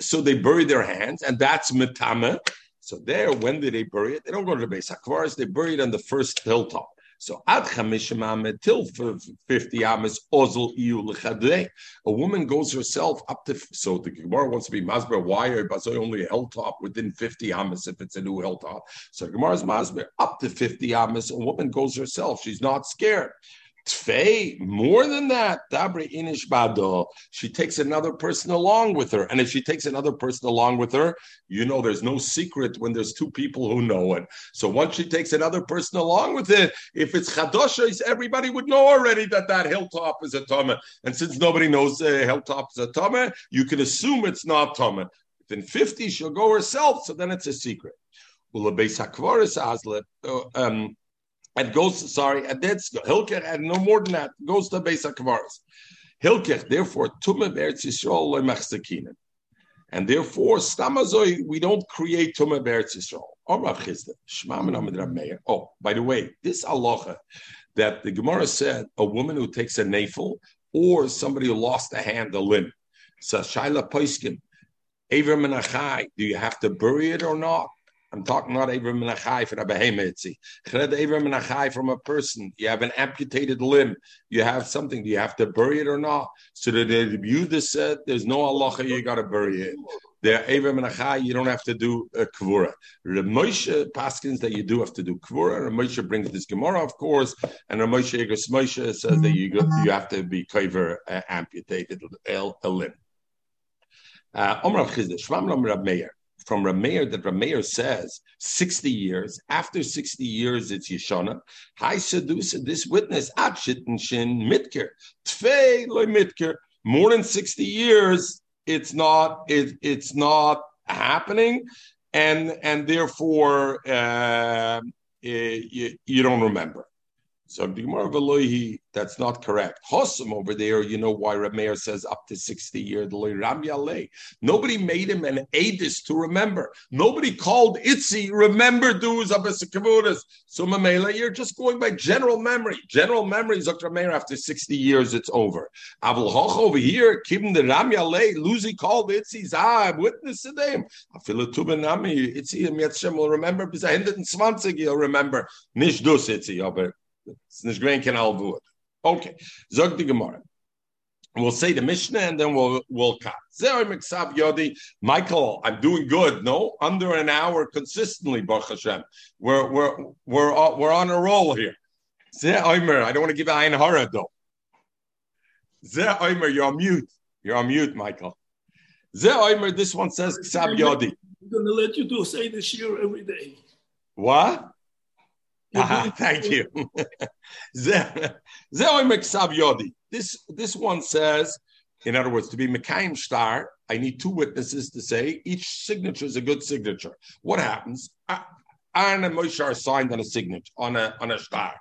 so they buried their hands, and that's metame. So there, when did they bury it? They don't go to the base hakvaris; they bury it on the first hilltop. So ad chamishim till fifty amas ozel iu. A woman goes herself up to. So the Gemara wants to be masber. Why are only a hilltop within fifty amas if it's a new hilltop? So the Gemara is masber up to fifty amas. A woman goes herself. She's not scared. Tfei, more than that, Dabri Inish Bado, she takes another person along with her. And if she takes another person along with her, you know there's no secret when there's two people who know it. So once she takes another person along with it, if it's Chadosha, everybody would know already that that hilltop is a Tama. And since nobody knows the uh, hilltop is a Tama, you can assume it's not. If in 50 she'll go herself, so then it's a secret. Uh, um, and goes, sorry, and that's Hilkech, and no more than that, goes to Beis HaKvaris. Hilkech, therefore, Tumah Beretz Yisrael loy machzakinen. And therefore, Stamazoi, we don't create Tumah Beretz Yisrael. Oh, oh by the way, this aloha that the Gemara said, a woman who takes a nafel or somebody who lost a hand, a limb. So Shaila Poiskin, Aver Menachai, do you have to bury it or not? I'm talking not Aver Menachai for a. Aver Menachai from a person. You have an amputated limb. You have something. Do you have to bury it or not? So that the Yehuda said, there's no halacha, you got to bury it. There, Aver Menachai, you don't have to do a kvura. Moshe Paskins that you do have to do kvura. Moshe brings this Gemara, of course, and Moshe Egos Moshe says that you you have to be kaver uh, amputated a, a limb. Uh, Omrav Chizda, Shvam Rab Meir from Rameir that Rameir says 60 years. After 60 years, it's Yeshana. Hi Sedusa, this witness, Atshitin Shin Mitker. Tfei loy Mitker. More than 60 years, it's not, it, it's not happening. And, and therefore, uh, you, you don't remember. So the Gemara Velohi, that's not correct. Hossam over there, you know why Rameir says up to 60 years, The Nobody made him an Adis to remember. Nobody called Itzi, remember dues of a So Mamela, you're just going by general memory. General memory, Dr. Rameir, after 60 years, it's over. Avul Hoch over here, Kim the Ramyale, Luzi called Itzi, I'm witness to them. Afilatubinami, Itzi, Yetzshem will remember, because 120 you'll remember. Nish dus Itzi, oh, aber it's nicht grain can all Okay, zog the Gemara. We'll say the Mishnah and then we'll we'll cut. Yodi, Michael, I'm doing good. No, under an hour consistently, Baruch Hashem. We're we're we're uh, we're on a roll here. I don't want to give Ein Hara though. you're on mute. You're on mute, Michael. This one says Ksab Yodi. I'm going to let you do say this year every day. What? (laughs) Thank you. (laughs) this this one says, in other words, to be Mekayim Star, I need two witnesses to say each signature is a good signature. What happens? Aaron and Moshe are signed on a signature on a on a star.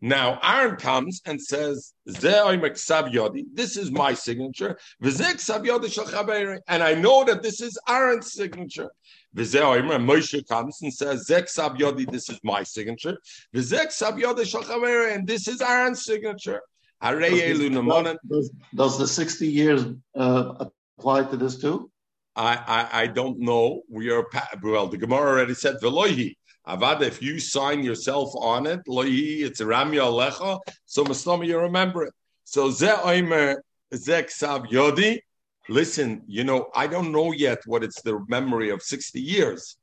Now Aaron comes and says, "This is my signature," and I know that this is Aaron's signature. Moshe comes and says, this is my signature. Vizek Sab Yodi and this is Aaron's signature. Does, does the 60 years uh, apply to this too? I, I, I don't know. We are well. The Gemara already said velohi. Avad, if you sign yourself on it, lohi, it's Ramya Alecha. So Mustama, you remember it. So ze oimer zek sav yodi. Listen, you know, I don't know yet what it's the memory of 60 years.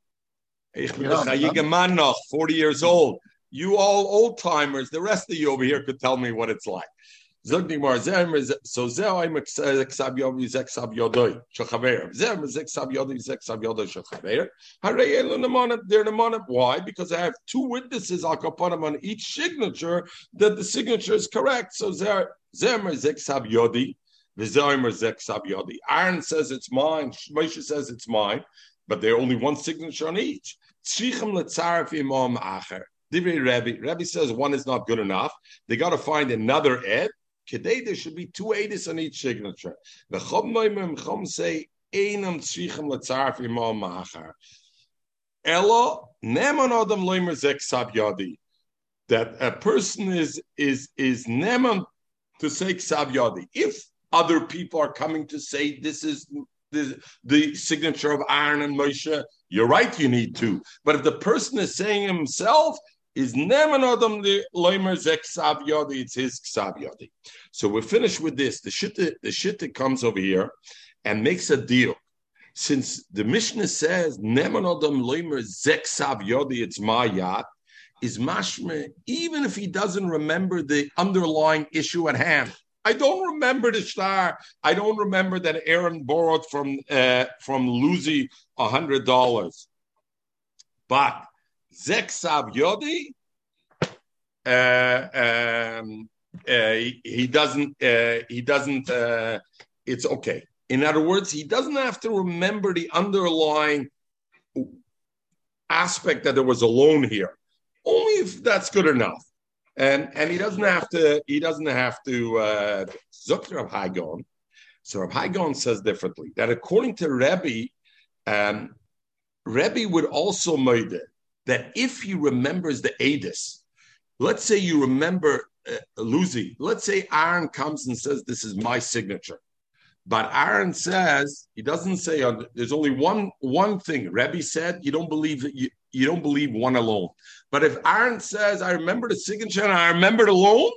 Yeah, 40 years old. You all old timers, the rest of you over here could tell me what it's like. So zeh I'm exab yodi zek sab yodoi shachaver. Zeh zek sab yodi zek sab yodoi shachaver. Harei elu. They're. Why? Because I have two witnesses. Them on each signature that the signature is correct. So zeh zeh zek sab yodi. Aaron says it's mine. Moshe says it's mine, but there are only one signature on each. Rabbi says one is not good enough. They got to find another ed. Today there should be two edis on each signature. The chom say einam tzrichem letzarf imam ma'achar. Ella neman adam loimer zek sab yadi. That a person is is is neman to say ksav yadi. If other people are coming to say this is the, the signature of Aaron and Moshe. You're right, you need to. But if the person is saying himself, is neman adam the loimer zek yodi, it's his ksav yodi. So we're finished with this. The shitta, the shitta comes over here and makes a deal. Since the Mishnah says neman adam loimer zek yodi, it's my yacht, is mashme, even if he doesn't remember the underlying issue at hand. I don't remember the star. I don't remember that Aaron borrowed from uh, from a hundred dollars. But Zeksav Yodi, uh, um, uh, he doesn't. Uh, he doesn't. Uh, it's okay. In other words, he doesn't have to remember the underlying aspect that there was a loan here. Only if that's good enough and and he doesn't have to. He doesn't have to. Uh, Zukter of. So Rav Hagon says differently that according to Rebbe, um, Rebbe would also it that if he remembers the Adis, let's say you remember uh, Luzi, let's say Aaron comes and says, This is my signature. But Aaron says he doesn't say on, there's only one one thing. Rebbe said you don't believe you, you don't believe one alone. But if Aaron says I remember the signature and I remember the loan,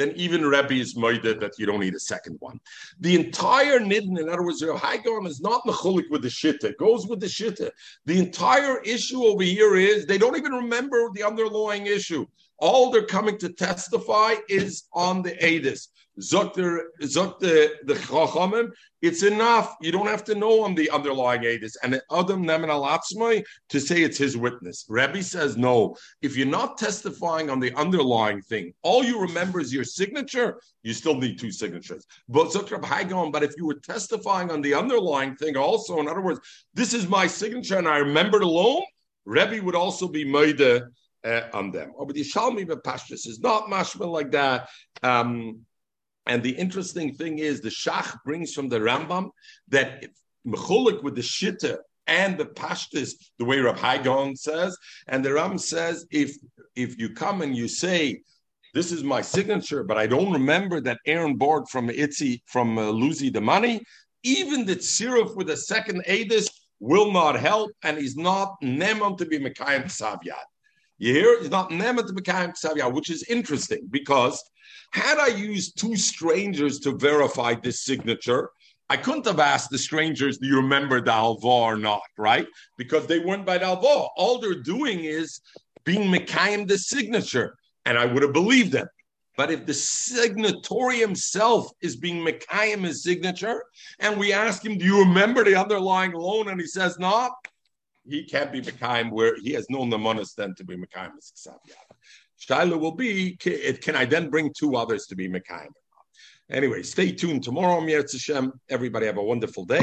then even Rebbe is moided that you don't need a second one. The entire nidden, in other words, Haigon is not mechulik with the shitta, goes with the shitta. The entire issue over here is they don't even remember the underlying issue. All they're coming to testify is on the Adis. The the chachamim, it's enough. You don't have to know on the underlying edis and the Adam alatzmai to say it's his witness. Rabbi says no. If you're not testifying on the underlying thing, all you remember is your signature. You still need two signatures. But. But if you were testifying on the underlying thing, also, in other words, this is my signature and I remember it alone. Rebbe would also be made uh, on them. Or but Yishalmi Bepashtis is not mashma like that. Um, and the interesting thing is the Shach brings from the Rambam that mechulik with the shitta and the pashtis, the way Rab Haigon says, and the Ram says if if you come and you say this is my signature, but I don't remember that Aaron board from Itzi from uh, Luzi the money. Even the tziruf with a second Adis will not help, and he's not nemon to be Mekayim Ksavyad. You hear? He's not nemon to be Mekayim Ksavyad, which is interesting because had I used two strangers to verify this signature, I couldn't have asked the strangers, do you remember the or not, right? Because they weren't by the. All they're doing is being Mekayim the signature and I would have believed them. But if the signatory himself is being Mekayim his signature, and we ask him, Do you remember the underlying loan? And he says, No, he can't be Mekayim where he has no Namanas then to be Mekayim his Shaila will be, can I then bring two others to be Mekayim? Anyway, stay tuned tomorrow, Mir Everybody have a wonderful day.